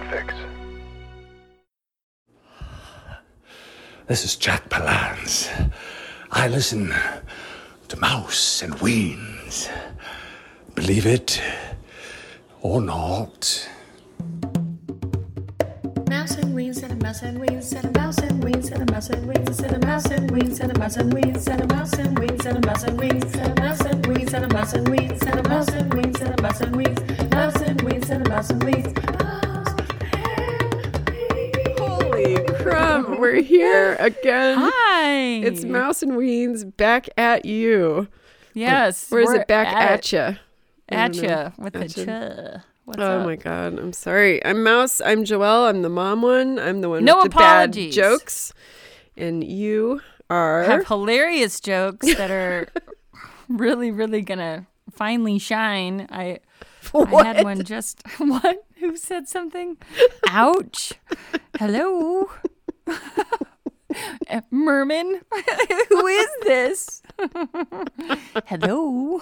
Podfix. This is Jack Palance. I listen to Mouse and Weens. Believe it or not. Mouse and weens and a mouse and weens and a mouse and weens and a mouse and weens and a mouse and weens and a mouse and weens and a mouse and weens and a mouse and weens and a mouse and weens and a mouse and weens and a mouse and weens and a mouse and weens mouse and weens and a mouse and weens Holy crap, we're here again. Hi. It's Mouse and Weens back at you. Yes. Or is it back at, you? At ya with At the. What's oh up? my god, I'm sorry. I'm Mouse. I'm Joelle. I'm the mom one. I'm the one No with the bad jokes. And you are Have hilarious jokes that are really, really gonna finally shine. I I had one just what? Who said something? Ouch. Hello. Merman, who is this? Hello.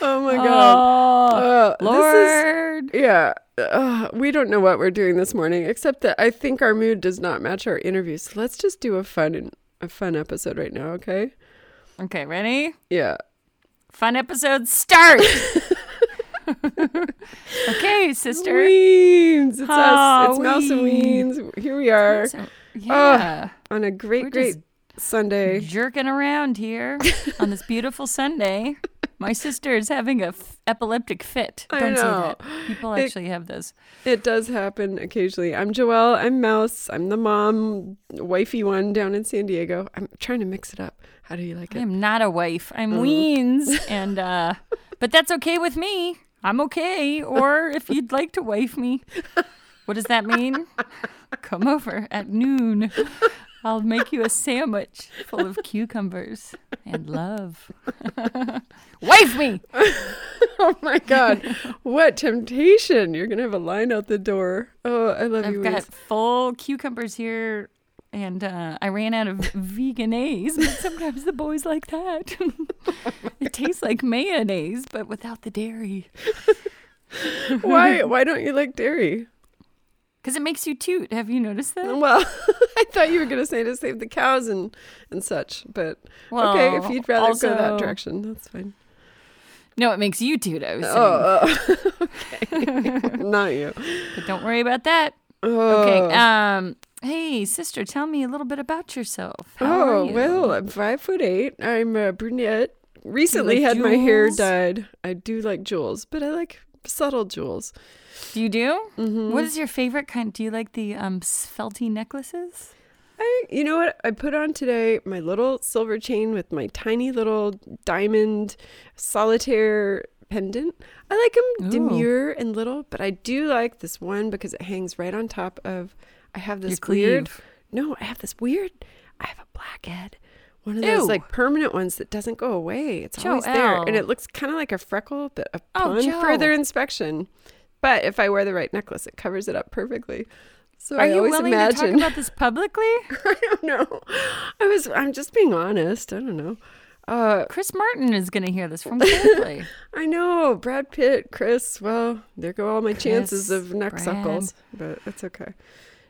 Oh my god. Oh, Uh, this is- Lord. Yeah. Uh, we don't know what we're doing this morning, except that I think our mood does not match our interview. So let's just do a fun a fun episode right now, okay? Okay, ready? Yeah. Fun episode start. Sister. Weens. It's Aw, us. It's Mouse and Weens. Here we are So, yeah. on a great, We're great Sunday. jerking around here on this beautiful Sunday. My sister is having a f- epileptic fit. I Don't say know. People It- actually have this. It does happen occasionally. I'm Joelle. I'm Mouse. I'm the mom, wifey one down in San Diego. I'm trying to mix it up. How do you like it? I'm not a wife. I'm Oh. Weens, and uh, but that's okay with me. I'm okay. Or if you'd like to wife me, what does that mean? Come over at noon. I'll make you a sandwich full of cucumbers and love. wife me. Oh my God. what temptation. You're going to have a line out the door. Oh, I love you. I've got full cucumbers here, and uh, I ran out of Vegenaise, but sometimes the boys like that. it tastes like mayonnaise, but without the dairy. why, why don't you like dairy? Because it makes you toot. Have you noticed that? Well, I thought you were going to say to save the cows and, and such. But okay, if you'd rather go that direction, that's fine. No, it makes you toot, I was saying. Oh, uh, okay. Not you. But don't worry about that. Oh. Okay. Um. Hey, sister, tell me a little bit about yourself. How Oh you? well, I'm five foot eight. I'm a brunette. Recently like had my hair dyed. I do like jewels, but I like subtle jewels. Do you do? Mm-hmm. What is your favorite kind? Do you like the um felty necklaces? I, you know what? I put on today my little silver chain with my tiny little diamond solitaire pendant. I like them Ooh. demure and little, but I do like this one because it hangs right on top of. I have this weird. No, I have this weird. I have a blackhead. One of those Ew. like permanent ones that doesn't go away. It's always there, and it looks kind of like a freckle, but upon Joe. further inspection. But if I wear the right necklace, it covers it up perfectly. So Are I you always willing imagine. to talk about this publicly? I don't know. I was. I'm just being honest. I don't know. Uh, Chris Martin is going to hear this from Coldplay. I know Brad Pitt, Chris. Well, there go all my chances of neck Brad. suckles, but it's okay.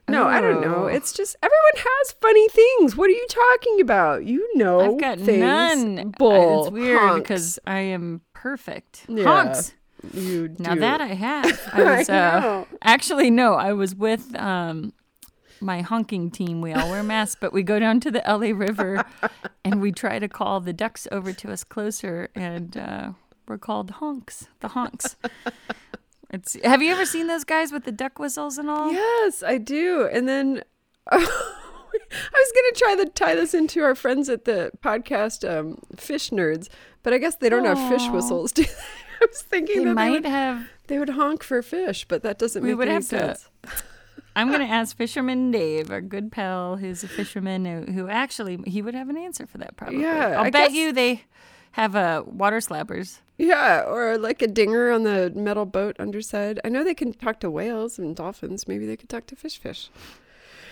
No, I don't know. Oh. It's just everyone has funny things. What are you talking about? You know, I've got things. none. I- Bull. It's weird honks. because I am perfect. Yeah, Honks. you do. Now that I have. I was uh, actually no, I was with um my honking team. We all wear masks, but we go down to the LA River and we try to call the ducks over to us closer and uh we're called honks. The honks. It's have you ever seen those guys with the duck whistles and all? Yes, I do. And then I was gonna try to tie this into our friends at the podcast um, Fish Nerds, but I guess they don't have fish whistles. Do they? I was thinking They that they might would, have they would honk for fish, but that doesn't We make would any have to- I'm gonna ask Fisherman Dave, our good pal, who's a fisherman, who, who actually he would have an answer for that. Probably. Yeah, I'll I bet guess- you they have uh, water slappers. Yeah, or like a dinger on the metal boat underside. I know they can talk to whales and dolphins. Maybe they could talk to fish fish.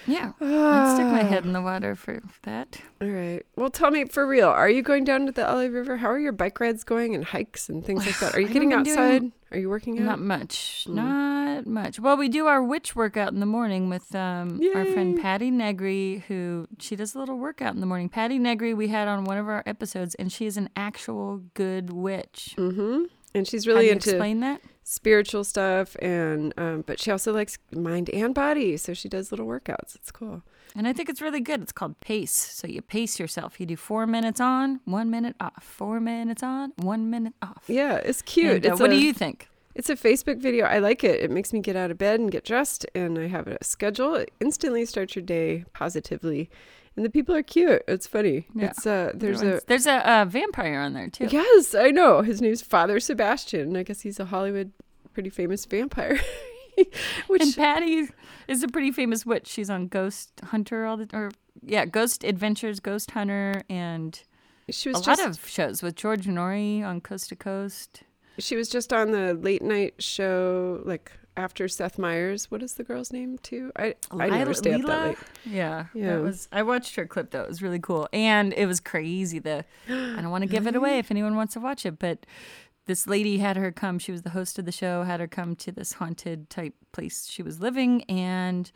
Yeah, I'd stick my head in the water for that. All right. Well, tell me for real. Are you going down to the LA River? How are your bike rides going and hikes and things like that? Are you getting outside? doing- Are you working out? Not much. Mm. Not Not much. Well, we do our witch workout in the morning with um, our friend Patti Negri, who she does a little workout in the morning. Patti Negri, we had on one of our episodes, and she is an actual good witch. Mm-hmm. And she's really into explain that? spiritual stuff, and um, but she also likes mind and body, so she does little workouts. It's cool. And I think it's really good. It's called pace. So you pace yourself. You do four minutes on, one minute off. Four minutes on, one minute off. Yeah, it's cute. And, uh, it's what a, do you think? It's a Facebook video. I like it. It makes me get out of bed and get dressed, and I have a schedule. It instantly starts your day positively, and the people are cute. It's funny. Yeah. It's uh, there's a there's a, uh vampire on there too. yes, I know. His name's Father Sebastian. I guess he's a Hollywood pretty famous vampire. Which And Patty is a pretty famous witch. She's on Ghost Hunter all the or yeah, Ghost Adventures, Ghost Hunter, and she was a was lot of shows with George Noory on Coast to Coast. she was just on the late night show like after Seth Meyers. What is the girl's name too? I I never Lila- stay up that late. Yeah, Yeah. That was I watched her clip though. It was really cool, and it was crazy. The I don't want to give it away if anyone wants to watch it, but this lady had her come. She was the host of the show. Had her come to this haunted type place she was living, and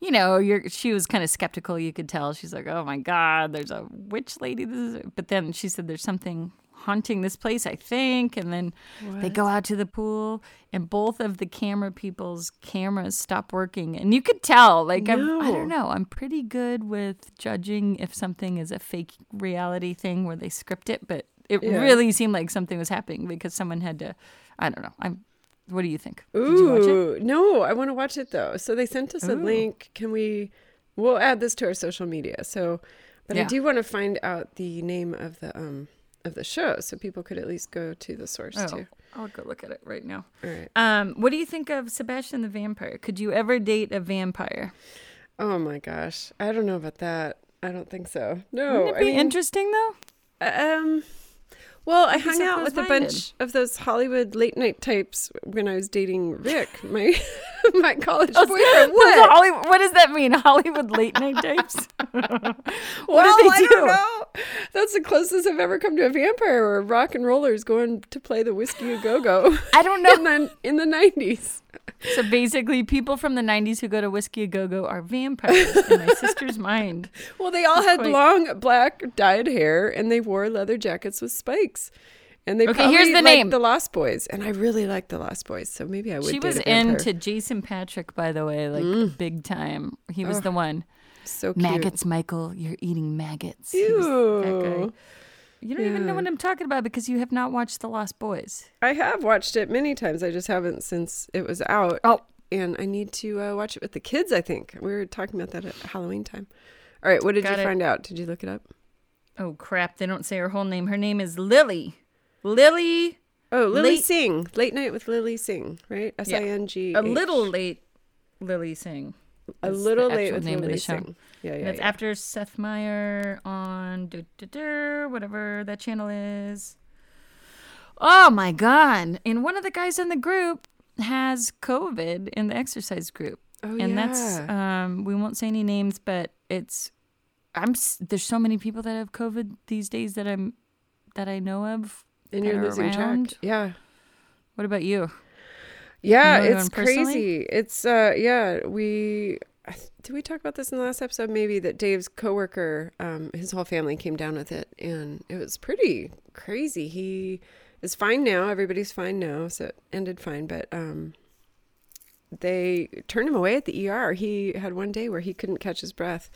you know, you're she was kind of skeptical. You could tell she's like, "Oh my god, there's a witch lady." But then she said, "There's something." Haunting this place i think and then they go out to the pool and both of the camera people's cameras stop working and you could tell like I'm, i don't know i'm pretty good with judging if something is a fake reality thing where they script it but it Yeah. really seemed like something was happening because someone had to i don't know i'm what do you think Did you watch it? Ooh, no, I want to watch it though. So they sent us a link. Can we? We'll add this to our social media. So, but I do want to find out the name of the um of the show, so people could at least go to the source oh, too. i'll go look at it right now right. um what do you think of sebastian the vampire could you ever date a vampire Oh my gosh, I don't know about that. I don't think so. No, wouldn't it I be mean, interesting though um. Well, I hung out with a bunch of those Hollywood late night types when I was dating Rick, my my college boyfriend. Those What? What does that mean? Hollywood late night types? Well, do they I do? don't know. That's the closest I've ever come to a vampire or rock and rollers going to play the whiskey a go go I don't in know. the in the nineties. So basically, people from the 90s who go to Whiskey A Go Go are vampires in my sister's mind. Well, they all had quite- long black dyed hair and they wore leather jackets with spikes. And they Okay, probably here's the name. the Lost Boys, and I really like the Lost Boys, so maybe I would. She was a into Jason Patric, by the way, like mm. big time. He was the one. so cute. Maggots, Michael, you're eating maggots. He was that Ew. You don't even know what I'm talking about because you have not watched The Lost Boys. I have watched it many times. I just haven't since it was out. Oh, and I need to uh, watch it with the kids. I think we were talking about that at Halloween time. All right, what did Got you it. find out? Did you look it up? oh crap! They don't say her whole name. Her name is Lilly. Lilly. Oh, Lilly Late- Singh. Late night with Lilly Singh, right? S I N G. A little late. Lilly Singh. A little late with name of Lilly the show. Singh. Yeah, yeah. it's yeah. after Seth Meyer on whatever that channel is. Oh my god! And one of the guys in the group has COVID in the exercise group, Oh, yeah. and yeah. that's um we won't say any names, but it's I'm there's so many people that have COVID these days that I'm that I know of. and you're losing around. track. Yeah. What about you? Yeah, know it's crazy. It's uh yeah, we did we talk about this in the last episode maybe that Dave's coworker um his whole family came down with it and it was pretty crazy. He is fine now. Everybody's fine now, so it ended fine, but um they turned him away at the ER. He had one day where he couldn't catch his breath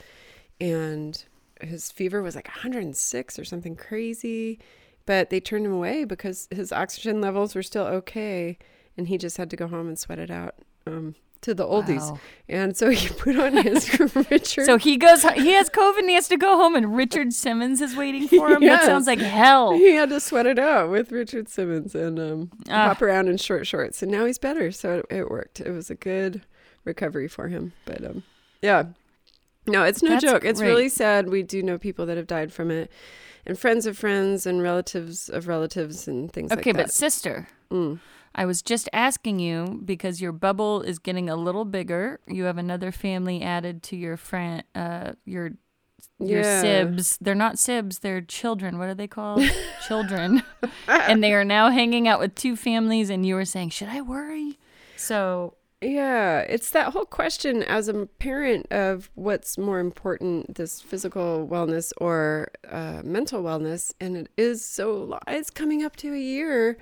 and his fever was like 106 or something crazy, but they turned him away because his oxygen levels were still okay and he just had to go home and sweat it out um, to the oldies. Wow. And so he put on his Richard. So he goes, he has COVID and he has to go home, and Richard Simmons is waiting for him. That sounds like hell. he had to sweat it out with Richard Simmons and um, Ah. hop around in short shorts. And now he's better. So it, it worked. It was a good recovery for him. But um, yeah. No, it's no That's joke. It's great. really sad. We do know people that have died from it and friends of friends and relatives of relatives and things Okay, like but sister, Mm. I was just asking you because your bubble is getting a little bigger. You have another family added to your friend, uh, your your Yeah. sibs. They're not sibs; they're children. What are they called? children. and they are now hanging out with two families. And you were saying, should I worry? So Yeah, it's that whole question as a parent of what's more important, this physical wellness or uh, mental wellness. And it is so, it's coming up to a year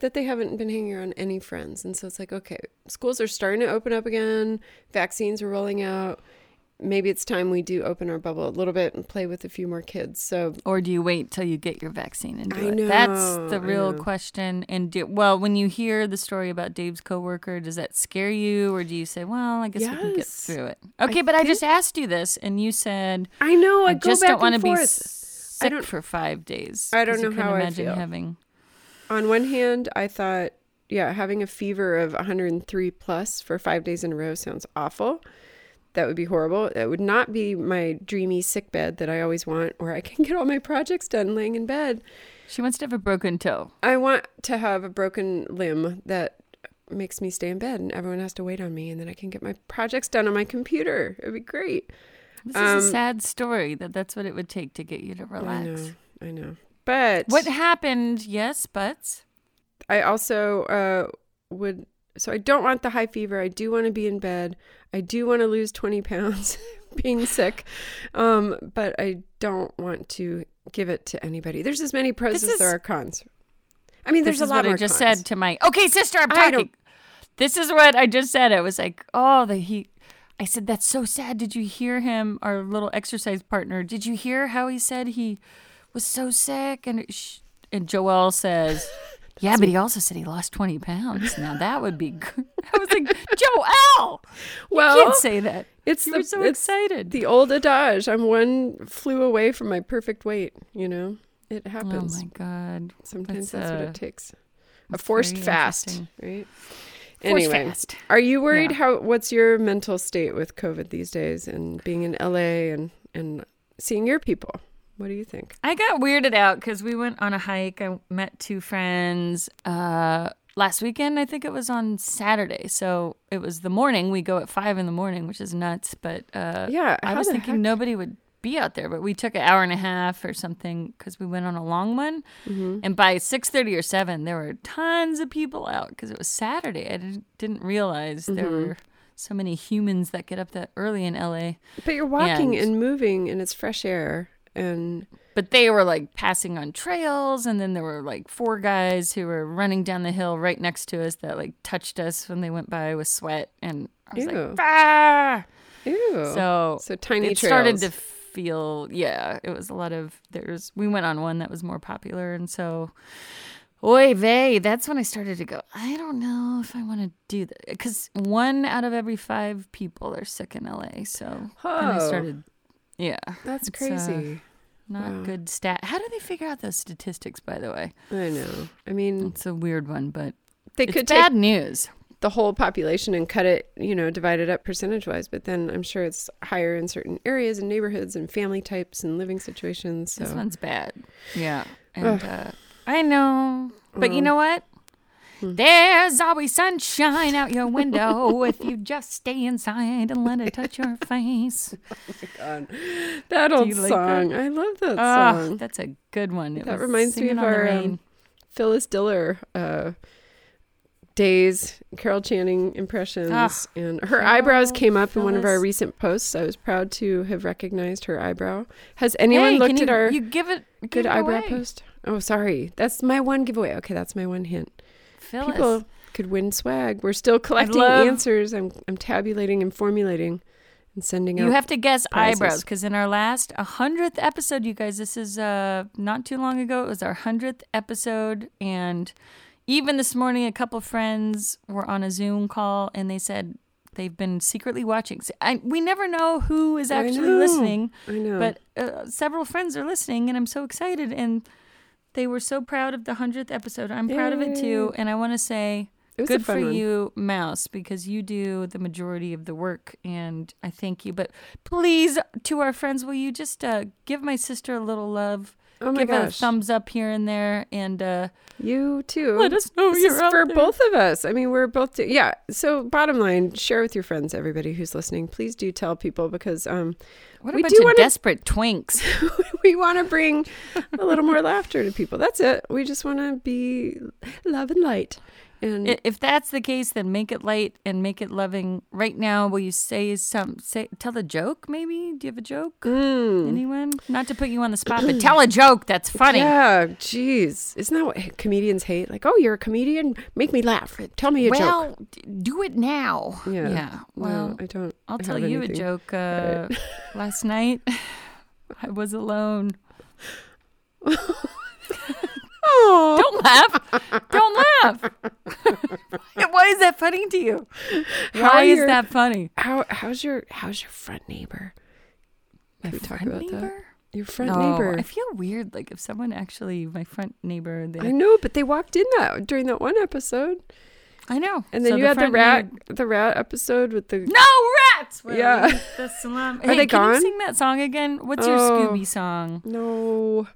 that they haven't been hanging around any friends. And so it's like, okay, schools are starting to open up again, vaccines are rolling out. Maybe it's time we do open our bubble a little bit and play with a few more kids. So, Or do you wait till you get your vaccine and do I it? That's the real question. And do, well, when you hear the story about Dave's coworker, does that scare you, or do you say, "Well, I guess we can get through it"? Okay, but I just asked you this, and you said, I know, I, "I go just back don't want to be sick for five days." I don't know couldn't how I imagine feel. having. On one hand, I thought, yeah, having a fever of 103 plus for five days in a row sounds awful. That would be horrible. That would not be my dreamy sick bed that I always want, where I can get all my projects done laying in bed. She wants to have a broken toe. I want to have a broken limb that makes me stay in bed and everyone has to wait on me, and then I can get my projects done on my computer. It'd be great. This is Um, a sad story. That that's what it would take to get you to I relax. know, I know. But What happened? Yes, but I also uh, would. So I don't want the high fever. I do want to be in bed. I do want to lose twenty pounds, being sick, um, but I don't want to give it to anybody. There's as many pros This as there are cons. I mean, there's a lot what I just cons. said to my okay sister. I'm talking. This is what I just said. I was like, oh, the he. I said that's so sad. Did you hear him? Our little exercise partner. Did you hear how he said he was so sick? And sh- and Joelle says. Yeah, but he also said he lost 20 pounds. Now that would be good. I was like, Joel! Well, you can't say that. it's You the were so excited. the old adage. I'm one flew away from my perfect weight. You know, it happens. oh my God. Sometimes That's, that's, what uh, it takes. A forced fast, right? Forced anyway, fast. are you worried? Yeah. How? What's your mental state with COVID these days, and being in LA and and seeing your people? What do you think? I got weirded out because we went on a hike. I met two friends uh, last weekend. I think it was on Saturday. So it was the morning. We go at five in the morning, which is nuts. But uh, Yeah, I was thinking heck? nobody would be out there. But we took an hour and a half or something because we went on a long one. Mm-hmm. And by six thirty or seven, there were tons of people out because it was Saturday. I didn't, didn't realize there Mm-hmm. were so many humans that get up that early in LA. But you're walking And- and moving, and it's fresh air, and but they were like passing on trails and then there were like four guys who were running down the hill right next to us that like touched us when they went by with sweat and I was Ew. like ah! ew. so so tiny it trails. started to feel yeah it was a lot of there's we went on one that was more popular and so Oy vey, that's when I started to go, I don't know if I want to do that. Because one out of every five people are sick in LA. So I Oh. started, yeah. That's it's, uh, crazy. not Wow. good stat. How do they figure out those statistics? By the way, I know. I mean, it's a weird one, but they could bad take news. the whole population and cut it, you know, divide it up percentage wise. But then I'm sure it's higher in certain areas and neighborhoods and family types and living situations. So This one's bad. Yeah, and uh, I know, but you know what? Hmm. There's always sunshine out your window if you just stay inside and let it touch your face. that old like song, I love that Ah, song. that's a good one. It That reminds me of our, um, Phyllis Diller uh, days, Carol Channing impressions, Ah, and her eyebrows came up in one of our recent posts. I was proud to have recognized her eyebrow. Has anyone Hey, looked at you, our You give it give good it eyebrow away. post? Oh, sorry, that's my one giveaway. Okay, that's my one hint. Phyllis. People could win swag. We're still collecting love- answers. I'm I'm tabulating and formulating and sending out. You have to guess prizes. eyebrows because in our last hundredth episode, you guys, this is uh not too long ago. It was our hundredth episode, and even this morning, a couple friends were on a Zoom call, and they said they've been secretly watching. I, we never know who is actually listening, I know. but uh, several friends are listening, and I'm so excited. And they were so proud of the hundredth episode. I'm proud of it too, and I want to say it was a good for one. you mouse because you do the majority of the work and i thank you but please to our friends will you just uh, give my sister a little love Oh my give a gosh. thumbs up here and there and uh, You too. Let us know this you're for there. both of us. I mean, we're both. yeah. So, bottom line, share with your friends, everybody who's listening. Please do tell people because um, what We do wanna- desperate twinks we want to bring a little more laughter to people. That's it. We just want to be love and light. And If that's the case, then make it light and make it loving. Right now, will you say some? Say tell a joke, maybe? Do you have a joke? Mm. Anyone? Not to put you on the spot, but tell a joke that's funny. yeah, jeez, isn't that what comedians hate? Like, oh, you're a comedian, make me laugh. Tell me a joke. well, d- do it now. Yeah. Yeah. Well, no, I don't. I'll tell you anything. a joke. Uh, last night, I was alone. Oh, Don't laugh. Don't laugh. Why is that funny to you? How Why is your- that funny? how how's your how's your front neighbor? My we talk front about that? Your front no, neighbor. I feel weird. Like if someone actually, my front neighbor, they, I know, but they walked in that during that one episode, I know. and then So you had the rat, neigh- the rat episode with the. No rats. Where Yeah. The salam. Are hey, they can gone? you sing that song again? What's your Oh. Scooby song? No,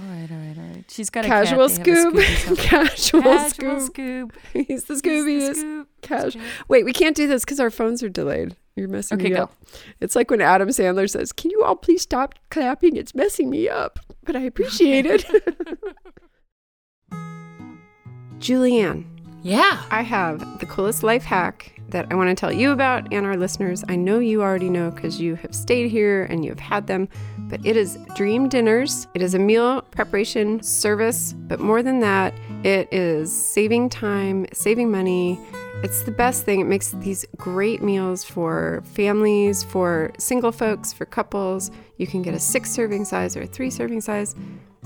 All right, all right, all right. She's got a casual cat. A Scoob, Scooby song. casual, Casual Scoob. Scoob. He's the He's Scooby. the is Scoob. casual. Wait, we can't do this because our phones are delayed. You're messing Okay, me go. up. It's like when Adam Sandler says, "Can you all please stop clapping? It's messing me up." But I appreciate it. Julianne, Yeah. I have the coolest life hack that I want to tell you about and our listeners. I know you already know because you have stayed here and you have had them, but it is Dream Dinners. It is a meal preparation service, but more than that, it is saving time, saving money. It's the best thing. It makes these great meals for families, for single folks, for couples. You can get a six serving size or a three serving size.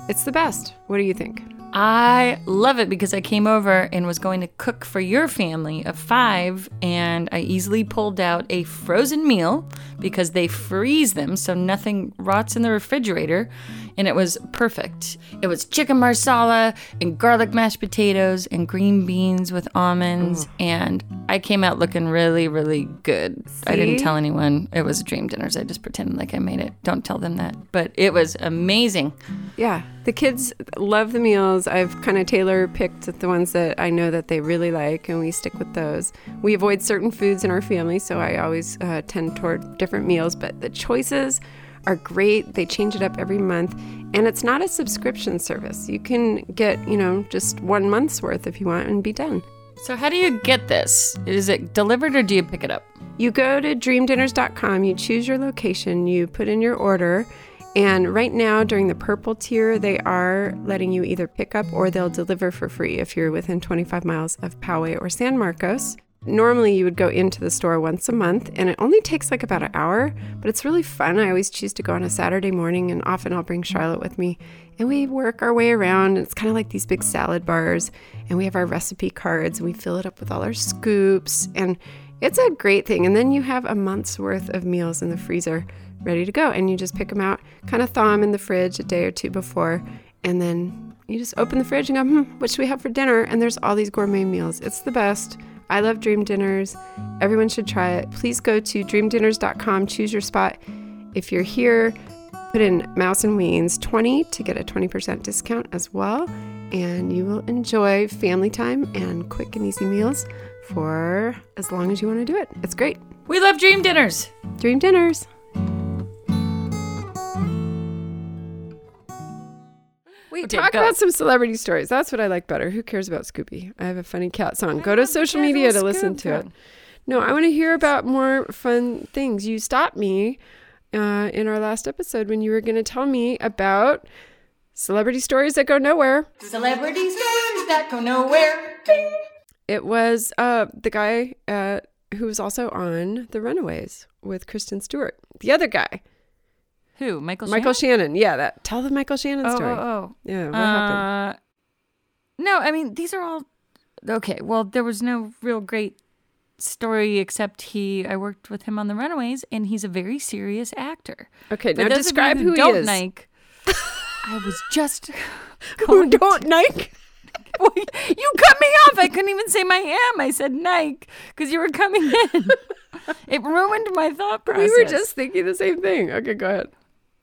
It's the best. What do you think? I love it because I came over and was going to cook for your family of five, and I easily pulled out a frozen meal because they freeze them so nothing rots in the refrigerator, and it was perfect. It was chicken marsala and garlic mashed potatoes and green beans with almonds, and I came out looking really, really good. I didn't tell anyone it was a dream dinners. I just pretended like I made it. Don't tell them that, but it was amazing. Yeah, the kids love the meals. I've kind of tailor picked the ones that I know that they really like, and we stick with those. We avoid certain foods in our family, so I always uh, tend toward different meals, but the choices are great. They change it up every month, and it's not a subscription service. You can get, you know, just one month's worth if you want and be done. So, how do you get this? Is it delivered or do you pick it up? You go to dreamdinners.com, you choose your location, you put in your order, and right now during the purple tier, they are letting you either pick up or they'll deliver for free if you're within 25 miles of Poway or San Marcos. Normally, you would go into the store once a month, and it only takes like about an hour, but it's really fun. I always choose to go on a Saturday morning, and often I'll bring Charlotte with me, and we work our way around. It's kind of like these big salad bars, and we have our recipe cards, and we fill it up with all our scoops, and it's a great thing. And then you have a month's worth of meals in the freezer ready to go, and you just pick them out, kind of thaw them in the fridge a day or two before, and then you just open the fridge and go, hmm, what should we have for dinner? And there's all these gourmet meals. It's the best. I love Dream Dinners. Everyone should try it. Please go to dreamdinners.com, choose your spot. If you're here, put in Mouse and Weens 20 to get a 20% discount as well. And you will enjoy family time and quick and easy meals for as long as you want to do it. It's great. We love dream dinners. Dream Dinners. Wait, Okay, talk go. about some celebrity stories. That's what I like better. Who cares about Scooby? I have a funny cat song. Go to social media to casual listen to it. No, I want to hear about more fun things. You stopped me uh, in our last episode when you were going to tell me about celebrity stories that go nowhere. Celebrity stories that go nowhere. Ding. It was uh, the guy uh, who was also on The Runaways with Kristen Stewart. The other guy, Who? Michael. Michael Shannon? Shannon. Yeah, that. Tell the Michael Shannon Oh, story. oh, oh. Yeah, what happened? Uh, no, I mean these are all okay. Well, there was no real great story except he. I worked with him on The Runaways, and he's a very serious actor. Okay, For now describe you who, don't he is. Like, I was just. Who don't Nike? Well, you cut me off. I couldn't even say my am. I said Nike because you were coming in. it ruined my thought process. We were just thinking the same thing. Okay, go ahead.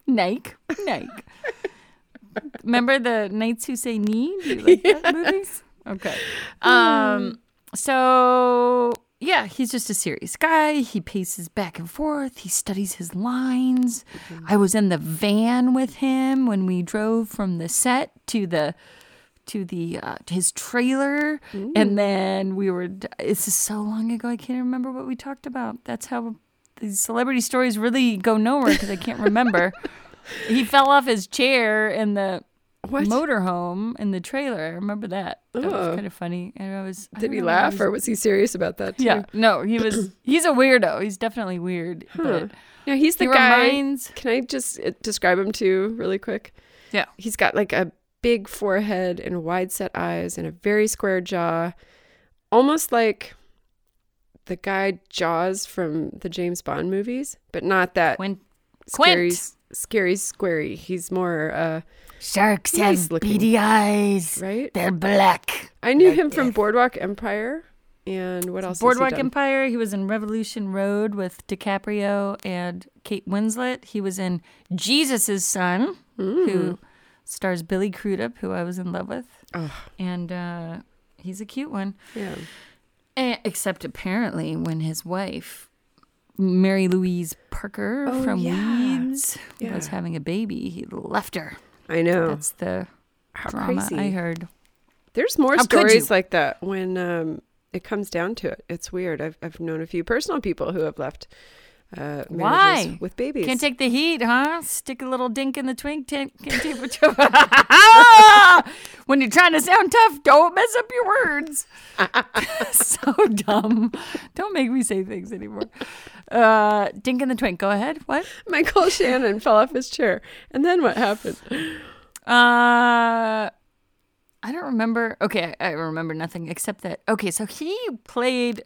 Nike, Nike. Remember the Knights Who Say Knee? Do you like that movie? Okay. Um. So yeah, he's just a serious guy. He paces back and forth. He studies his lines. I was in the van with him when we drove from the set to the to the uh, his trailer, and then we were. This is so long ago. I can't remember what we talked about. That's how these celebrity stories really go nowhere because I can't remember. he fell off his chair in the What? motorhome in the trailer. I remember that. That was kind of funny. And I was. Did don't he I laugh was- or was he serious about that? Too? Yeah, no, he was. He's a weirdo. He's definitely weird. But Yeah, he's the he guy. reminds. Can I just uh, describe him too, really quick? Yeah. He's got like a big forehead and wide set eyes and a very square jaw, almost like the guy Jaws from the James Bond movies, but not that Quint. scary, Quint. scary, squarey. He's more, uh, Sharks Nice have looking. beady eyes. right? They're black. I knew him from Boardwalk Empire. And what else? has he Boardwalk done? Empire. He was in Revolution Road with DiCaprio and Kate Winslet. He was in Jesus' Son, Mm. who stars Billy Crudup, who I was in love with. Ugh. And uh, he's a cute one. Yeah. Eh, except apparently when his wife, Mary Louise Parker Oh, from yeah. Weeds, Yeah. was having a baby, he left her. I know. That's the How drama crazy. I heard. There's more How stories like that when um, it comes down to it. It's weird. I've I've known a few personal people who have left uh, marriages Why? with babies. Can't take the heat, huh? Stick a little dink in the twink. T- can't take you- when you're trying to sound tough, don't mess up your words. so dumb. Don't make me say things anymore. Uh, dink in the twink. Go ahead. What? Michael Shannon fell off his chair, and then what happened? Uh, I don't remember. Okay, I remember nothing except that. Okay, so he played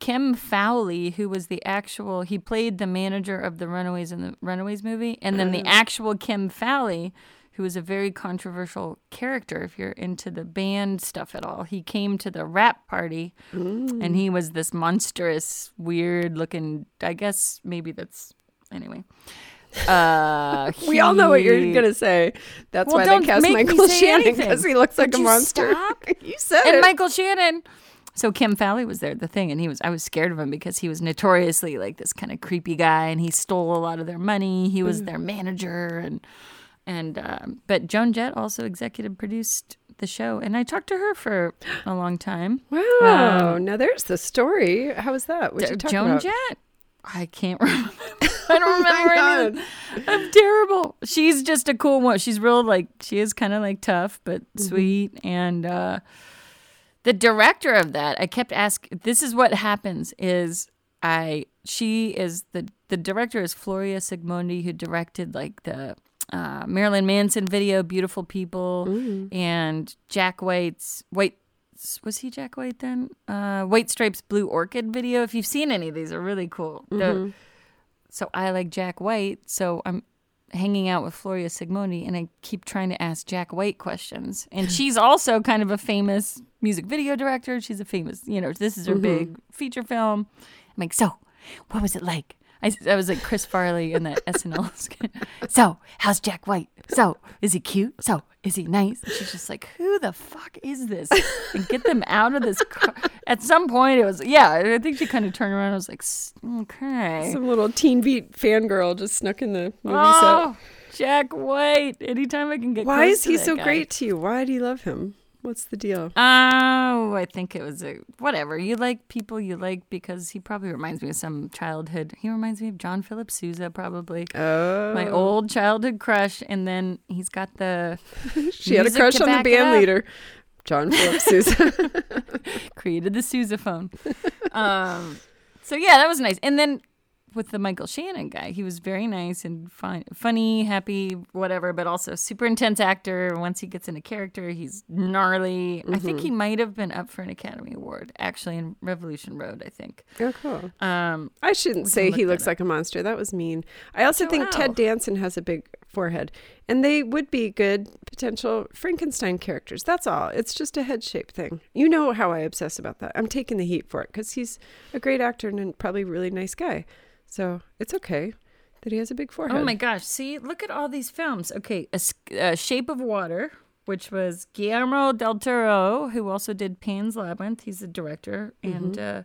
Kim Fowley, who was the actual. He played the manager of the Runaways in the Runaways movie, and then the actual Kim Fowley, who was a very controversial character. If you're into the band stuff at all, he came to the rap party, and he was this monstrous, weird-looking. I guess maybe that's anyway. Uh, We all know what you're gonna say. That's Well, why they cast Michael Shannon because he looks like Would a you monster. you said and it. Michael Shannon. So Kim Fowley was there, the thing, and he was. I was scared of him because he was notoriously like this kind of creepy guy, and he stole a lot of their money. He Mm. was their manager, and and um, but Joan Jett also executive produced the show, and I talked to her for a long time. wow. now there's the story. How was that? What you talk Joan about? Jett. I can't remember. I don't Oh remember anything. I'm terrible. She's just a cool one. She's real like she is kind of like tough but Mm-hmm. sweet. And uh, the director of that, I kept asking. This is what happens: is I she is the the director is Floria Sigismondi, who directed like the uh, Marilyn Manson video, "Beautiful People," Mm. and Jack White's White. Was he Jack White then? Uh, White Stripes Blue Orchid video. If you've seen any of these, are really cool. Mm-hmm. so I like Jack White. So I'm hanging out with Floria Sigismondi, and I keep trying to ask Jack White questions. And she's also kind of a famous music video director. She's a famous, you know, this is her big feature film. I'm like, so what was it like? I, I was like Chris Farley in that SNL skit. So, how's Jack White? So, is he cute? So, is he nice? And she's just like, who the fuck is this? And get them out of this car. At some point, it was, yeah, I think she kind of turned around. I was like, "S- okay. Some little teen beat fangirl just snuck in the movie Oh, set. Jack White. Anytime I can get Why is he so guy. great to you? Why do you love him? What's the deal? Oh, I think it was a whatever. You like people you like because he probably reminds me of some childhood. He reminds me of John Philip Sousa, probably. Oh, My old childhood crush. And then he's got the she had a crush on the band up. leader, John Philip Sousa. created the sousaphone. um, so yeah, that was nice. And then with the Michael Shannon guy, he was very nice and fun, funny, happy, whatever, but also super intense actor. Once he gets into character, he's gnarly. I think he might have been up for an Academy Award actually in Revolution Road. I think. oh, cool. Um, I shouldn't say he looks like a monster. That was mean. I also think Ted Danson has a big forehead, and they would be good potential Frankenstein characters. That's all. It's just a head shape thing. You know how I obsess about that. I'm taking the heat for it because he's a great actor and probably really nice guy. So it's okay that he has a big forehead. oh my gosh! See, look at all these films. Okay, a, a Shape of Water. Which was Guillermo del Toro, who also did Pan's Labyrinth. He's the director. And uh,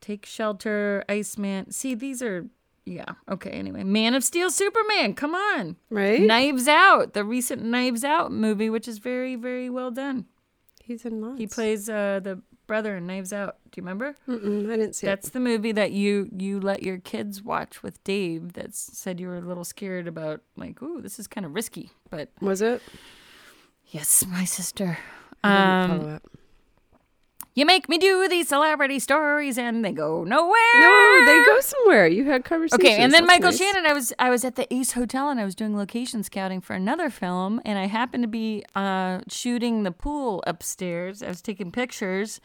Take Shelter, Iceman. See, these are yeah. Okay. Anyway, Man of Steel, Superman. Come on. Right? Knives Out, the recent Knives Out movie, which is very, very well done. He's in lots. He plays uh, the brother in Knives Out. Do you remember? Mm-mm, I didn't see That's the movie that you you let your kids watch with Dave. That said you were a little scared about, like, ooh, this is kind of risky. But. Was it? yes, my sister. I didn't Um, follow it. You make me do these celebrity stories, and they go nowhere. No, they go somewhere. You had conversations. Okay, and then That's Michael nice. Shannon, I was I was at the Ace Hotel and I was doing location scouting for another film, and I happened to be uh, shooting the pool upstairs. I was taking pictures,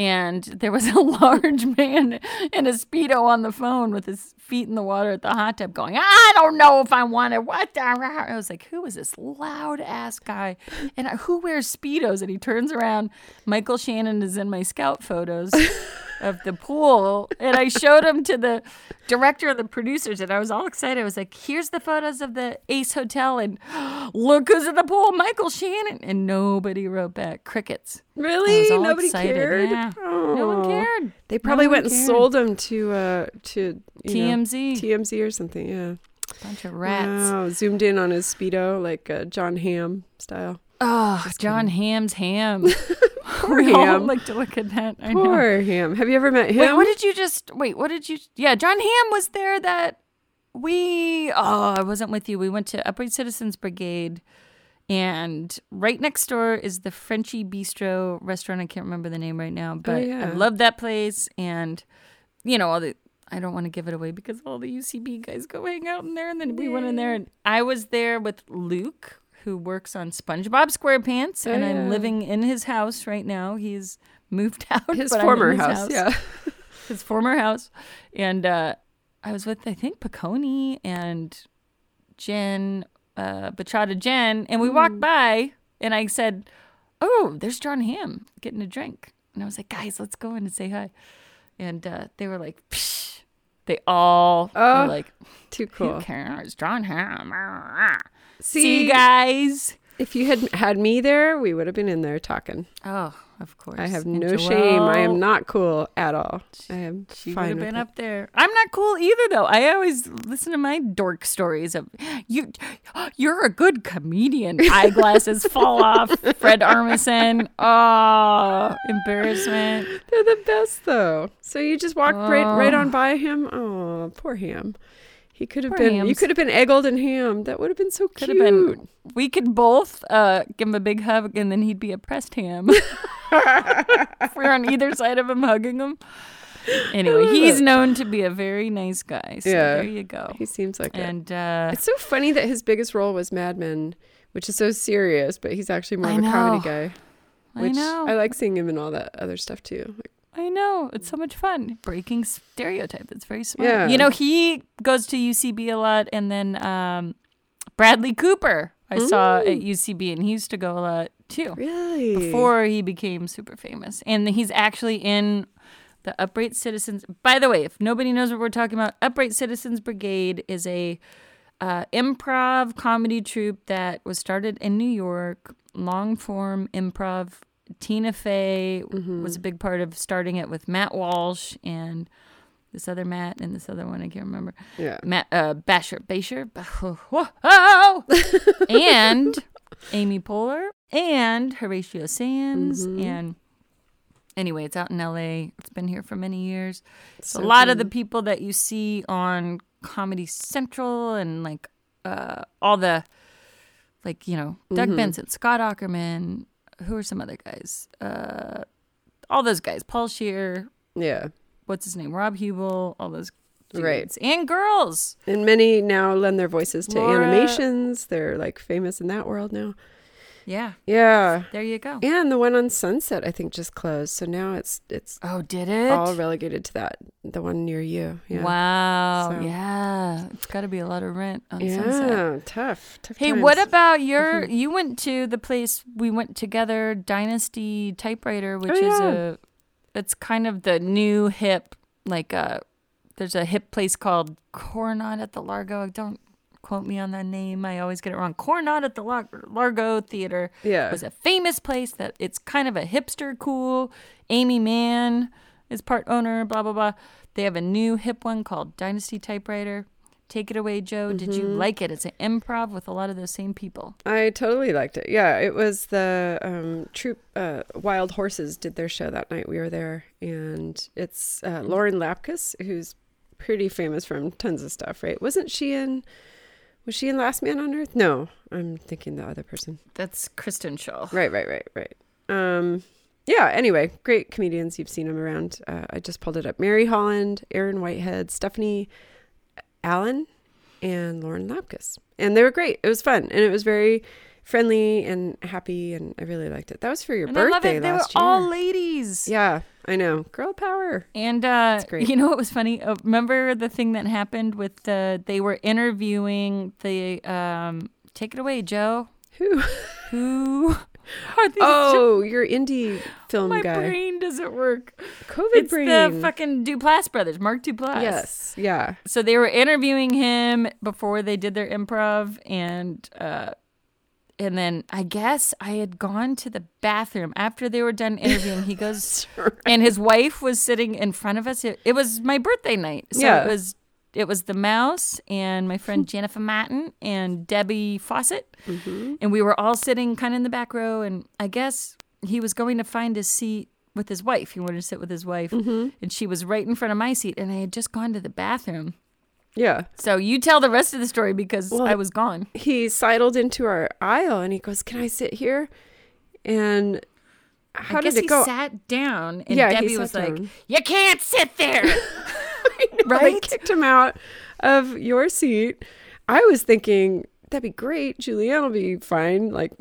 and there was a large man in a speedo on the phone with his feet in the water at the hot tub, going, "I don't know if I want to." What the? I was like, "Who is this loud ass guy?" And who wears speedos? And he turns around. Michael Shannon is in my scout photos of the pool and I showed them to the director of the producers and I was all excited. I was like, here's the photos of the Ace Hotel and look who's in the pool, Michael Shannon. And nobody wrote back. Crickets. Really? Nobody excited. cared. Yeah. No one cared. They probably No went and sold them to uh to you know, TMZ. TMZ or something. Yeah. Bunch of rats. Wow. Zoomed in on his speedo like uh, John Hamm style. Oh, John Hamm's ham. Poor we all Ham. like to look at that. I know. Poor Ham. Have you ever met him? Wait, what did you just wait? What did you? Yeah, John Hamm was there. That we. Oh, I wasn't with you. We went to Upright Citizens Brigade, and right next door is the Frenchy Bistro restaurant. I can't remember the name right now, oh, but I yeah. love that place. And you know, all the. I don't want to give it away because all the UCB guys go hang out in there, and then we went in there, and I was there with Luke, who works on SpongeBob SquarePants, and Oh, yeah. I'm living in his house right now. He's moved out. his but I'm in former his house. Yeah. his former house, and uh, I was with I think Piconi and Jen, uh, Bachata Jen, and we walked by, and I said, "Oh, there's John Hamm getting a drink," and I was like, "Guys, let's go in and say hi," and uh, they were like, Psh. they all Oh, were like, Too "Who cool. cares, John Hamm?" Ah. See, you guys. if you had had me there, we would have been in there talking. Oh, of course. I have no shame. I am not cool at all. I am She would have been it. up there. I'm not cool either, though. I always listen to my dork stories of you. You're a good comedian. Eyeglasses fall off. Fred Armisen. Oh, embarrassment. They're the best though. So you just walked right right Oh. on by him. Oh, poor Ham. He could have Poor been. You could have been eggled and Ham. That would have been so Could cute. been. We could both uh, give him a big hug, and then he'd be a pressed ham. we're on either side of him, hugging him. Anyway, he's known to be a very nice guy. So Yeah. there you go. He seems like it. And uh, It's so funny that his biggest role was Mad Men, which is so serious, but he's actually more I of a comedy guy. I Which know. I like seeing him in all that other stuff too. Like, I know. It's so much fun. Breaking stereotype. That's very smart. Yeah. You know, he goes to UCB a lot and then um Bradley Cooper I saw at UCB and he used to go a lot too. really? Before he became super famous. And he's actually in the Upright Citizens. By the way, if nobody knows what we're talking about, Upright Citizens Brigade is a uh, improv comedy troupe that was started in New York, long form improv. Tina Fey was a big part of starting it with Matt Walsh and this other Matt and this other one I can't remember. Yeah. Matt uh, Basher, Basher, and Amy Poehler and Horatio Sanz Mm-hmm. and anyway, it's out in LA. It's been here for many years. So So a lot of the people that you see on Comedy Central and like uh, all the like you know Doug Mm-hmm. Benson, Scott Aukerman, who are some other guys? Uh, all those guys, Paul Scheer, Yeah. what's his name, Rob Huebel, all those dudes. Right. and girls. And many now lend their voices to Laura- animations. They're like famous in that world now. Yeah, Yeah. there you go. And the one on Sunset I think just closed. So now it's it's Oh, did it? all relegated to that the one near you. Yeah. Wow. So- Yeah, it's got to be a lot of rent on Sunset. Yeah, tough. Tough Hey, times. what about your? Mm-hmm. You went to the place we went together, Dynasty Typewriter, which Oh, is a. It's kind of the new hip, like uh There's a hip place called Coronet at the Largo. I don't quote me on that name. I always get it wrong. Coronet at the Lar- Largo Theater Yeah. It was a famous place that it's kind of a hipster, cool. Aimee Mann is part owner, blah, blah, blah. They have a new hip one called Dynasty Typewriter. Take it away, Joe. Did you like it? It's an improv with a lot of those same people. I totally liked it. Yeah, it was the um, troop uh, Wild Horses did their show that night. We were there, and it's uh, Lauren Lapkus, who's pretty famous from tons of stuff, right? Wasn't she in? Was she in Last Man on Earth? No, I'm thinking the other person. That's Kristen Schaal. Right, right, right, right. Um, yeah. Anyway, great comedians. You've seen them around. Uh, I just pulled it up. Mary Holland, Erin Whitehead, Stephanie Allynne, and Lauren Lapkus, and they were great. It was fun, and it was very friendly and happy, and I really liked it. That was for your And I love birthday. They were last year. all ladies. yeah, I know. Girl power. And uh, great. you know what was funny? Uh, remember the thing that happened with the they were interviewing the um, take it away, Joe. Who? Who are these? Oh, your indie film my guy. My brain doesn't work. COVID It's brain. the fucking Duplass brothers, Mark Duplass. yes. Yeah. So they were interviewing him before they did their improv, and uh, and then I guess I had gone to the bathroom after they were done interviewing. He goes, and his wife was sitting in front of us. It, it was my birthday night, so Yeah. it was it was the mouse and my friend Jennifer Matten and Debbie Fawcett, mm-hmm. and we were all sitting kind of in the back row. And I guess he was going to find his seat with his wife. He wanted to sit with his wife, mm-hmm. and she was right in front of my seat. And I had just gone to the bathroom. Yeah. So you tell the rest of the story because Well, I was gone. He sidled into our aisle and he goes, "Can I sit here?" And how I guess did it he go? sat down and Yeah, Debbie was like, down. "You can't sit there." They right? kicked him out of your seat. I was thinking that'd be great. Julianne will be fine, like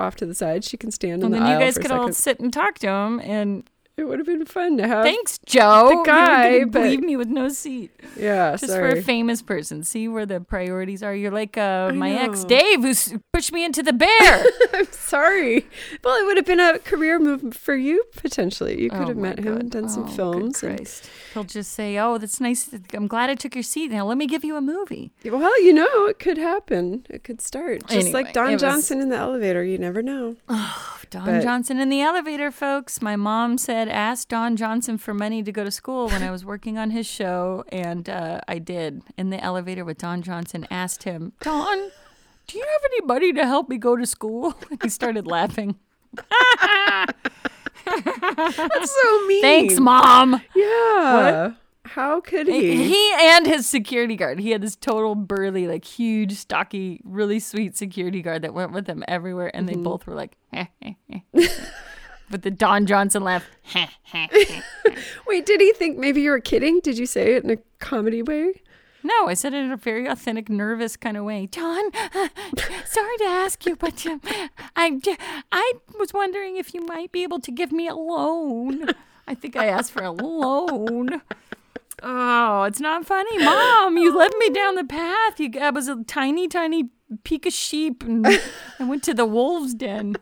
off to the side. She can stand and the then you guys could all sit and talk to him. And It would have been fun to have. thanks, Joe. the You guy, gonna but- leave me with no seat. Yeah, Just sorry. for a famous person. See where the priorities are. You're like uh, my ex, Dave, who pushed me into the bear. I'm sorry. Well, it would have been a career move for you potentially. You could Oh have met him and God. done some Oh, good films. And, He'll just say, "Oh, that's nice. I'm glad I took your seat. Now let me give you a movie." well, you know, it could happen. It could start just Anyway, like Don it was- Johnson in the elevator. You never know. Don But- Johnson in the elevator, folks. My mom said, ask Don Johnson for money to go to school when I was working on his show. And uh, I did in the elevator with Don Johnson. Asked him, Don, do you have any money to help me go to school? he started laughing. That's so mean. Thanks, mom. Yeah. What? How could he? He and his security guard. He had this total burly, like huge, stocky, really sweet security guard that went with him everywhere. And they mm-hmm. both were like, eh, eh, eh. but the Don Johnson laugh. Wait, did he think maybe you were kidding? Did you say it in a comedy way? No, I said it in a very authentic, nervous kind of way. John, sorry to ask you, but um, I, I was wondering if you might be able to give me a loan. I think I asked for a loan. Oh, it's not funny, Mom. You led me down the path. You, I was a tiny, tiny peak of sheep, and I went to the wolves' den.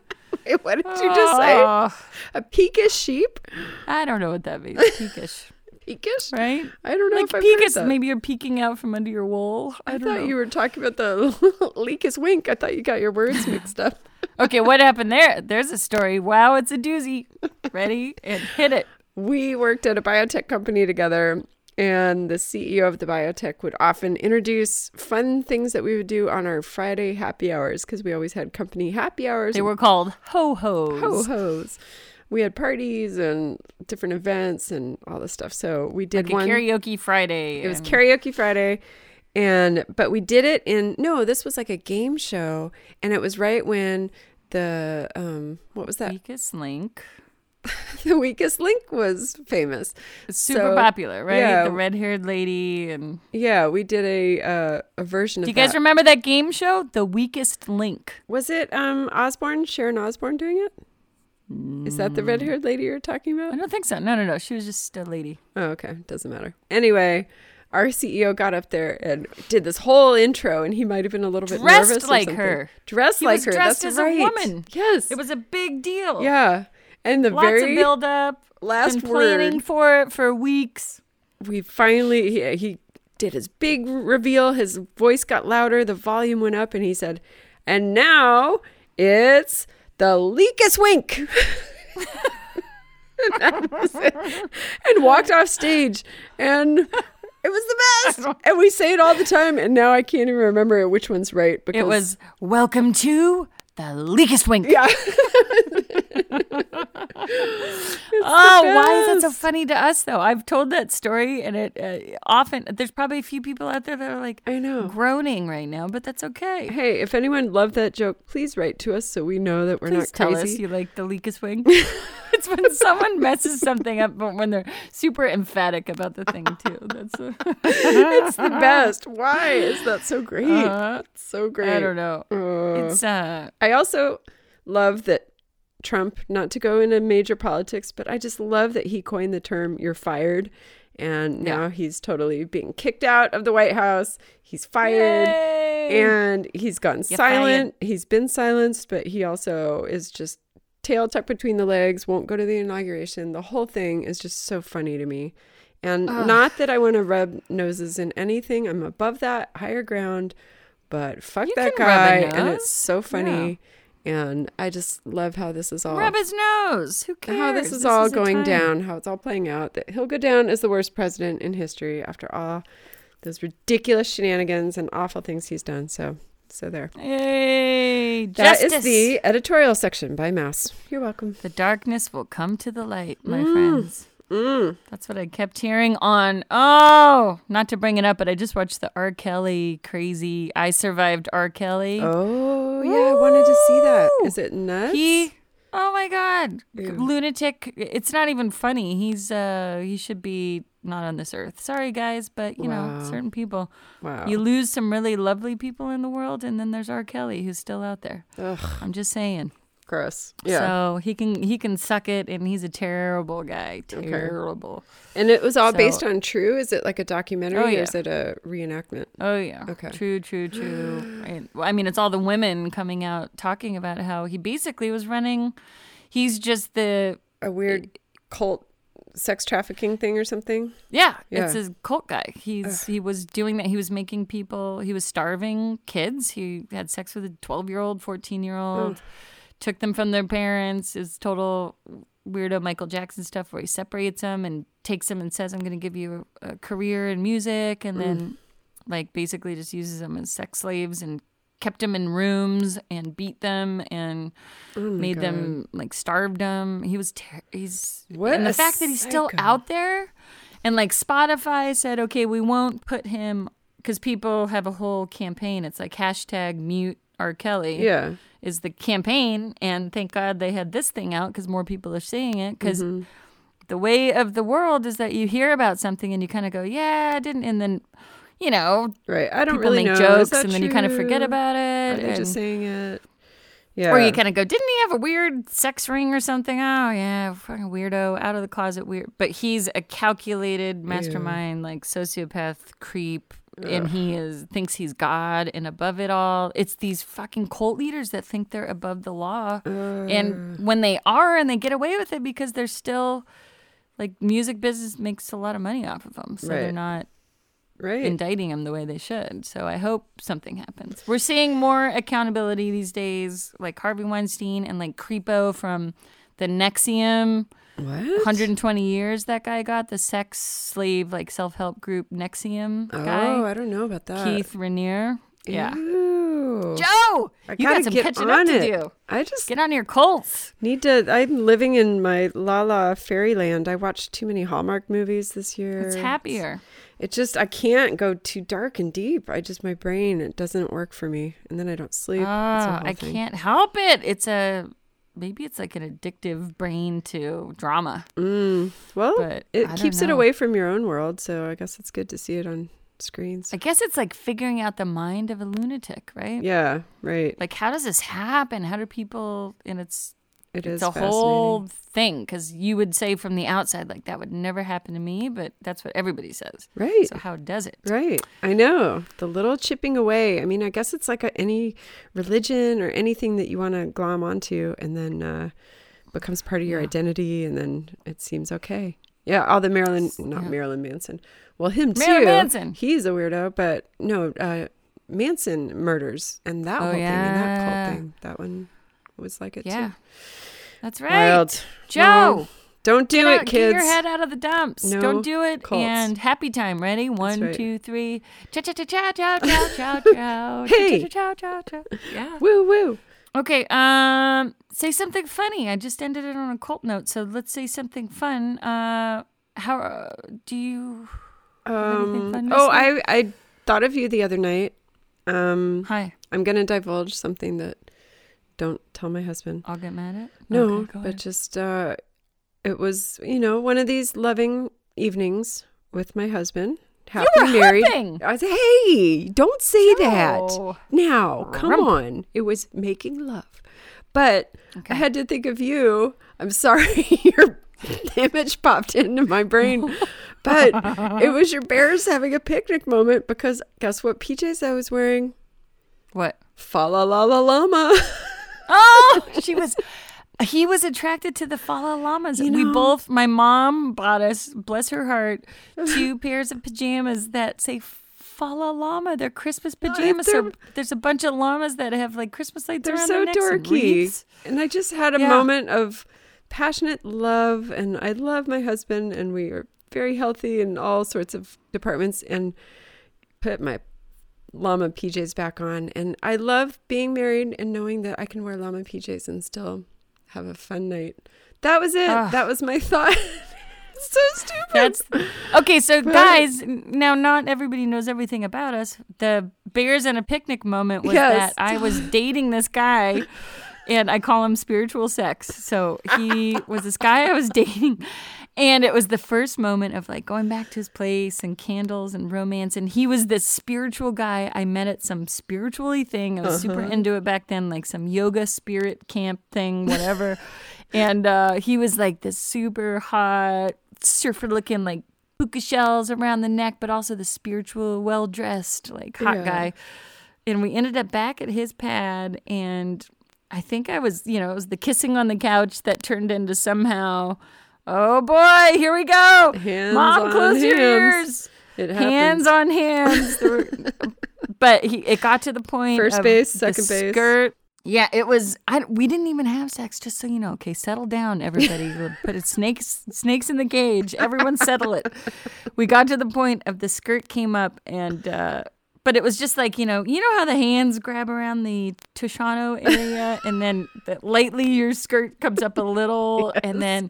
Wait, what did you just say? Oh, A peakish sheep? I don't know what that means. Peakish, Peakish? right? I don't know Like if I've peak heard is that. maybe you're peeking out from under your wool. I, I thought know. you were talking about the leak is wink. I thought you got your words mixed up. Okay, what happened there? There's a story. Wow, it's a doozy. Ready? And hit it. we worked at a biotech company together and the CEO of the biotech would often introduce fun things that we would do on our Friday happy hours because we always had company happy hours. They were called ho hos. ho hos. We had parties and different events and all this stuff. So we did Like a one. karaoke Friday. It was karaoke Friday. And but we did it in no, this was like a game show and it was right when the um what was that? Weakest Link. The weakest link was famous. It's super So, popular, right? yeah. The red haired lady and Yeah, we did a uh, a version Do you guys that. remember that game show? The Weakest Link. was it um Osbourne, Sharon Osbourne doing it? Is that the red haired lady you're talking about? I don't think so. No, no, no. She was just a lady. Oh, okay. Doesn't matter. Anyway, our CEO got up there and did this whole intro, and he might have been a little bit Dressed nervous or like something. her. Dressed He like was her. dressed That's as a right. woman. Yes. It was a big deal. Yeah. And the Lots very of build up. last been planning word, for it for weeks. we finally he, he did his big reveal. His voice got louder. The volume went up, and he said, "And now it's the Leakus Wink." and, that was it. and walked off stage and it was the best and we say it all the time and now i can't even remember which one's right because It was welcome to the Leakest Wink. yeah Oh, why is that so funny to us though? I've told that story, and it uh, often there's probably a few people out there that are like I know. groaning right now, but that's okay. hey if anyone loved that joke please write to us so we know that we're Please not tell crazy us you like the Leakest Wing. it's when someone messes something up, but when they're super emphatic about the thing too. That's uh, it's the best why is that so great Uh, It's so great I don't know. Uh, It's uh, I also love that Trump, not to go into major politics, but I just love that he coined the term "you're fired," and now Yeah. he's totally being kicked out of the White House. He's fired, yay! and he's gone You're silent. He's been silenced, but he also is just tail tucked between the legs. Won't go to the inauguration. The whole thing is just so funny to me. And not that I want to rub noses in anything. I'm above that, higher ground. But fuck You that can rub a guy, and it's so funny. And I just love how this is all rub his nose. Who cares? how this is all a going down, how it's all playing out. That he'll go down as the worst president in history after all those ridiculous shenanigans and awful things he's done. So, so there. Yay! That is Justice. the editorial section by Mouse. You're welcome. The darkness will come to the light, my friends. Mm. That's what I kept hearing on. Oh, not to bring it up, but I just watched the R. Kelly crazy. I survived R. Kelly. Oh yeah, I wanted to see that. Is it nuts? He, oh my God, Ew. lunatic. It's not even funny. He's uh, he should be not on this earth. Sorry, guys, but you know, certain people. wow. You lose some really lovely people in the world, and then there's R. Kelly who's still out there. Ugh, I'm just saying. Gross. Yeah. So he can he can suck it, and he's a terrible guy. Terrible. and it was all so- based on true. Is it like a documentary Oh, or is it a reenactment? Oh yeah. Okay. True, true, true. I mean, it's all the women coming out talking about how he basically was running. He's just the A weird cult sex trafficking thing or something? yeah. Yeah. It's a cult guy. He's he was doing that. He was making people. He was starving kids. He had sex with a twelve year old, fourteen year old. Oh. Took them from their parents. Is total weirdo Michael Jackson stuff where he separates them and takes them and says, "I'm going to give you a, a career in music," and then mm. like basically just uses them as sex slaves and kept them in rooms and beat them and Oh made God. them like starved them. He was ter- he's What and the fact that he's still out there and like Spotify said, okay, we won't put him because people have a whole campaign. It's like hashtag mute R Kelly Yeah. is the campaign, and thank God they had this thing out because more people are seeing it. Because Mm-hmm. the way of the world is that you hear about something and you kind of go, yeah, I didn't, and then you know Right. I don't people really make know. Jokes and then you kind of forget about Are it. they just saying it? Yeah. or you kind of go, didn't he have a weird sex ring or something? Oh yeah, fucking weirdo, out of the closet, weird. But he's a calculated mastermind, like sociopath creep, and he is thinks he's God and above it all. It's these fucking cult leaders that think they're above the law, and when they are, and they get away with it because they're still like music business makes a lot of money off of them, so they're not right. indicting them the way they should. So I hope something happens. We're seeing more accountability these days, like Harvey Weinstein and like Creepo from the NXIVM. What? 120 years that guy got the sex slave like self-help group NXIVM Oh, guy I don't know about that. Keith Raniere. Yeah. Ew. Joe, I you got some catching on up to it. do. I just Get on your Colts. need to. I'm living in my La La fairyland. I watched too many Hallmark movies this year. It's happier. It just I can't go too dark and deep. I just my brain it doesn't work for me, and then I don't sleep. It's Ah, I thing. can't help it. It's a maybe it's like an addictive brain to drama. Mm, well, But it keeps it away from your own world, so I guess it's good to see it on screens. I guess it's like figuring out the mind of a lunatic, right? yeah, right. Like, how does this happen? How do people? And it's It it's is a whole thing because you would say from the outside, like that would never happen to me, but that's what everybody says. right. So how does it? Right. I know. The little chipping away. I mean, I guess it's like a, any religion or anything that you want to glom onto and then uh, becomes part of your identity and then it seems okay. Yeah, all the Marilyn, not Yeah. Marilyn Manson. Well, him too. Marilyn Manson. He's a weirdo, but no, uh, Manson murders and that Oh, whole thing and that cult thing. That one was like it Yeah, too. that's right. Wild. Joe, Don't do Get, it, out, kids. get your head out of the dumps. No Don't do it. cults. And happy time. Ready? One, right. two, three. Cha cha cha cha cha cha cha cha. Hey. Cha cha cha cha. Yeah. Woo woo. Okay. Um. Say something funny. I just ended it on a cult note, so let's say something fun. Uh. How uh, do you? Um, oh? I I thought of you the other night. Um, Hi. I'm gonna divulge something that don't tell my husband. I'll get mad at. No, Okay, but ahead. just uh, it was you know one of these loving evenings with my husband. Happy were married. humping. I said, "Hey, don't say that Oh. now. Come Rump. on." It was making love, but Okay. I had to think of you. I'm sorry, your image popped into my brain, but it was your bears having a picnic moment because guess what PJs I was wearing? What? Fa la la la llama. Oh, she was. He was attracted to the Fala Llamas. You we both. My mom bought us, bless her heart, two pairs of pajamas that say Fala Llama. They're Christmas pajamas. so they're- there's a bunch of llamas that have like Christmas lights They're around so their necks and dorky. wreaths. And I just had a Yeah. moment of passionate love, and I love my husband, and we are very healthy in all sorts of departments, and put my llama PJs back on. And I love being married and knowing that I can wear llama PJs and still have a fun night. That was it. Ah. That was my thought. so stupid. That's okay. So, guys, now not everybody knows everything about us. The bears and a picnic moment was Yes. that I was dating this guy, and I call him spiritual sex. So he was this guy I was dating, and it was the first moment of like going back to his place and candles and romance. And he was this spiritual guy I met at some spiritually thing. I was super into it back then, like some yoga spirit camp thing, whatever. and uh, he was like this super hot surfer looking like puka shells around the neck, but also the spiritual, well dressed, like hot Yeah. guy. And we ended up back at his pad, and I think I was, you know, it was the kissing on the couch that turned into somehow, oh boy, here we go. Hands Mom, on close your hands. ears. It Hands happens. on hands. But he, it got to the point. First base, second base. Skirt. Yeah, it was. I, we didn't even have sex. Just so you know, okay, settle down, everybody. We'll Put it snakes, snakes in the cage. Everyone, settle it. We got to the point of the skirt came up, and uh, but it was just like you know, you know how the hands grab around the Tushano area, and then the, lightly your skirt comes up a little, and then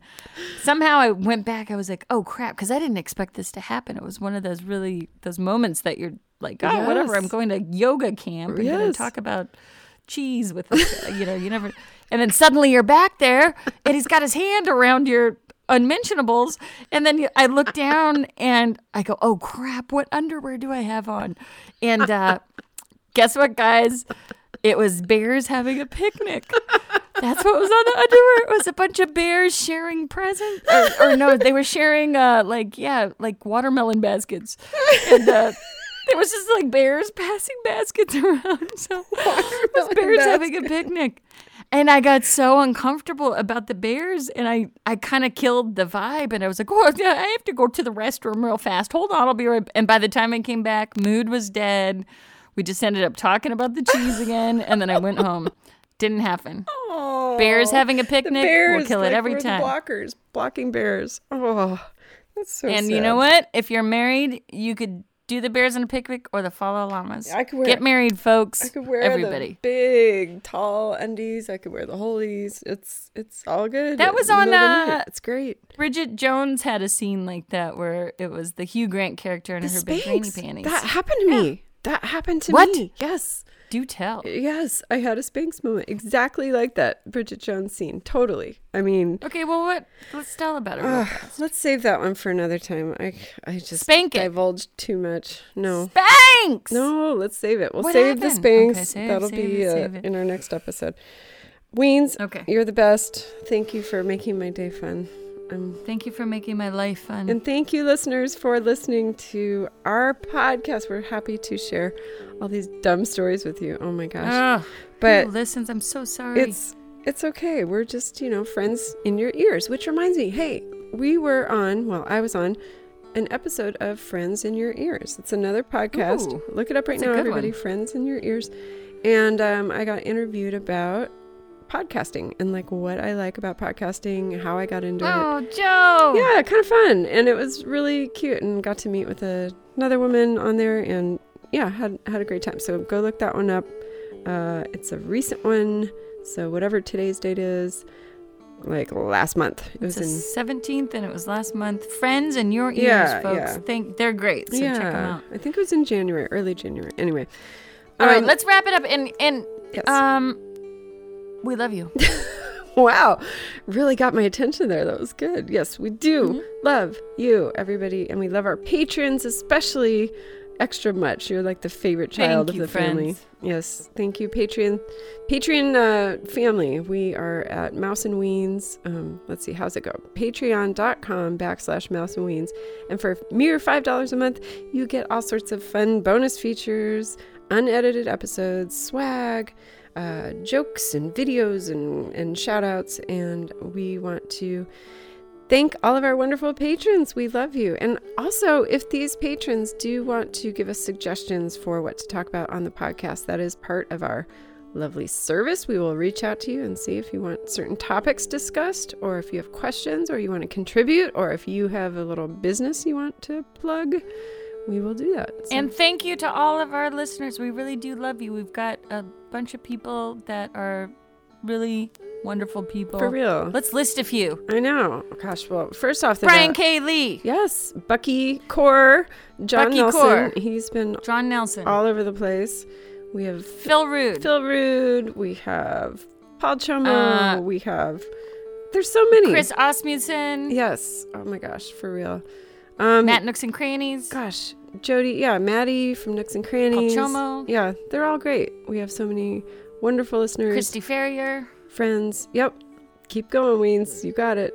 somehow I went back. I was like, oh crap, because I didn't expect this to happen. It was one of those really those moments that you're like, oh, whatever. I'm going to yoga camp and going to Yes. talk about cheese with you know you never and then suddenly you're back there and he's got his hand around your unmentionables. And then i look down and i go oh crap what underwear do i have on? And uh guess what guys? It was bears having a picnic. That's what was on the underwear. It was a bunch of bears sharing presents. Or, or no they were sharing uh like yeah like watermelon baskets. And uh there was just like bears passing baskets around. So it was bears having a picnic. And I got so uncomfortable about the bears and I, I kind of killed the vibe and I was like, oh, yeah, I have to go to the restroom real fast. Hold on, I'll be right And by the time I came back, mood was dead. We just ended up talking about the cheese again and then I went home. Didn't happen. Bears having a picnic, bears, we'll kill it like, every we're time. Blockers, blocking bears. Oh, that's so and sad. you know what? If you're married, you could do the bears in a picnic or the follow llamas. I could wear- Get married, folks. I could wear everybody. the big, tall undies. I could wear the holies. It's it's all good. That was on, middle the night. uh, It's great. Bridget Jones had a scene like that where it was the Hugh Grant character in The her big granny panties. That happened to me. That happened to What? me. Yes. Do tell. Yes. I had a Spanx moment exactly like that Bridget Jones scene. Totally. I mean, Okay, well, what? Let's tell about it. fast. let's save that one for another time. I I just Spank it. divulged too much. No. Thanks. No, let's save it. We'll What save the happened? Spanx. Okay, save- That'll save be it, uh, in our next episode. Weens, Okay. you're the best. Thank you for making my day fun. Um, Thank you for making my life fun. and thank you, listeners, for listening to our podcast. We're happy to share all these dumb stories with you. Oh my gosh! Ugh, but who listens, I'm so sorry. it's it's okay. We're just you know friends in your ears. Which reminds me, hey, we were on. Well, I was on an episode of Friends in Your Ears. It's another podcast. Ooh, Look it up right now, everybody. one. Friends in Your Ears, and um, I got interviewed about podcasting and like what I like about podcasting, how I got into it. Oh, Joe. Yeah, kind of fun. And it was really cute and got to meet with a, another woman on there and yeah, had had a great time. So go look that one up. Uh, it's a recent one. So whatever today's date is, like last month. It was 17th and it was last month. Friends in your ears, Yeah, folks. yeah. Think they're great. So yeah, check them out. I think it was in January, early January. Anyway. All right, Um, let's wrap it up. And and yes. um, we love you. Wow, really got my attention there. That was good. Yes, we do Mm-hmm. love you, everybody, and we love our patrons especially extra much. You're like the favorite Thank child you, of the family. Yes, thank you, Patreon, Patreon uh, family. We are at Mouse and Weens. Um, let's see, how's it go? Patreon.com backslash Mouse and Weens, and for mere five dollars a month, you get all sorts of fun bonus features, unedited episodes, swag uh, jokes and videos and, and shout outs. And we want to thank all of our wonderful patrons. We love you. And also, if these patrons do want to give us suggestions for what to talk about on the podcast, that is part of our lovely service. We will reach out to you and see if you want certain topics discussed, or if you have questions, or you want to contribute, or if you have a little business you want to plug. We will do that. So- And thank you to all of our listeners. We really do love you. We've got a bunch of people that are really wonderful people. for real. Let's list a few. I know. Gosh, well, first off, the Brian K. Lee, Yes, Bucky Core, John Bucky Nelson. Core. He's been John Nelson, all over the place. We have Phil Rude, Phil Rude. We have Paul Chomo. Uh, we have. There's so many. Chris Osmundson, Yes. Oh my gosh, for real. Um, Matt Nooks and Crannies. Gosh, Jody. Yeah, Maddie from Nooks and Crannies. Chomo. Yeah, they're all great. We have so many wonderful listeners, Christy Ferrier. friends. Yep. Keep going, Weens. You got it.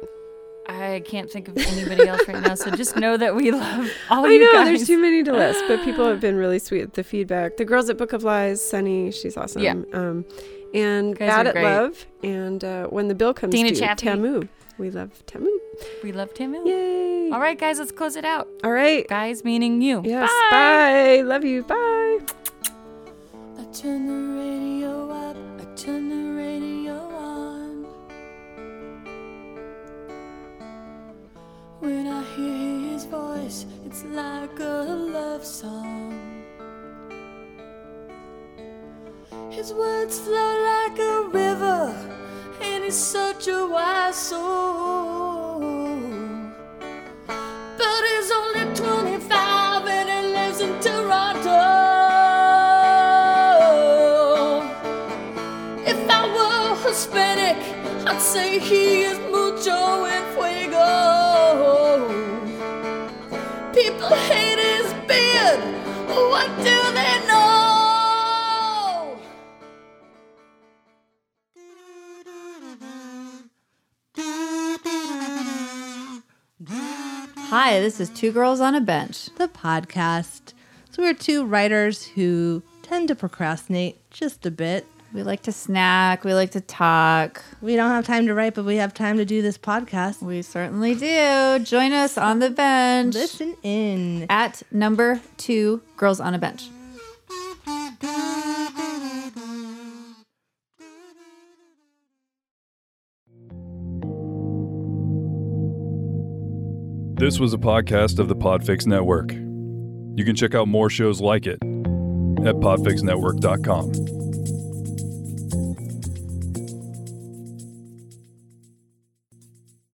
I can't think of anybody else right now, so just know that we love all I you know guys. there's too many to list, but people have been really sweet with the feedback. The girls at Book of Lies, Sunny, she's awesome. Yeah. Um, and Bad at great. Love, and uh, when the bill comes Dana due, Chaffee. Tamu. We love Tamu. We love Tim. Yay! All right, guys, let's close it out. All right. Guys, meaning you. Yes. Bye. Bye. Love you. Bye. I turn the radio up, I turn the radio on. When I hear his voice, it's like a love song. His words flow like a river, and he's such a wise soul. But he's only 25 and he lives in Toronto. If I were Hispanic, I'd say he is mucho Hi, this is Two Girls on a Bench. the podcast. So we're two writers who tend to procrastinate just a bit. We like to snack, we like to talk. We don't have time to write, but we have time to do this podcast. We certainly do. Join us on the bench Listen in. at number two Girls on a Bench. This was a podcast of the Podfix Network. You can check out more shows like it at podfixnetwork.com.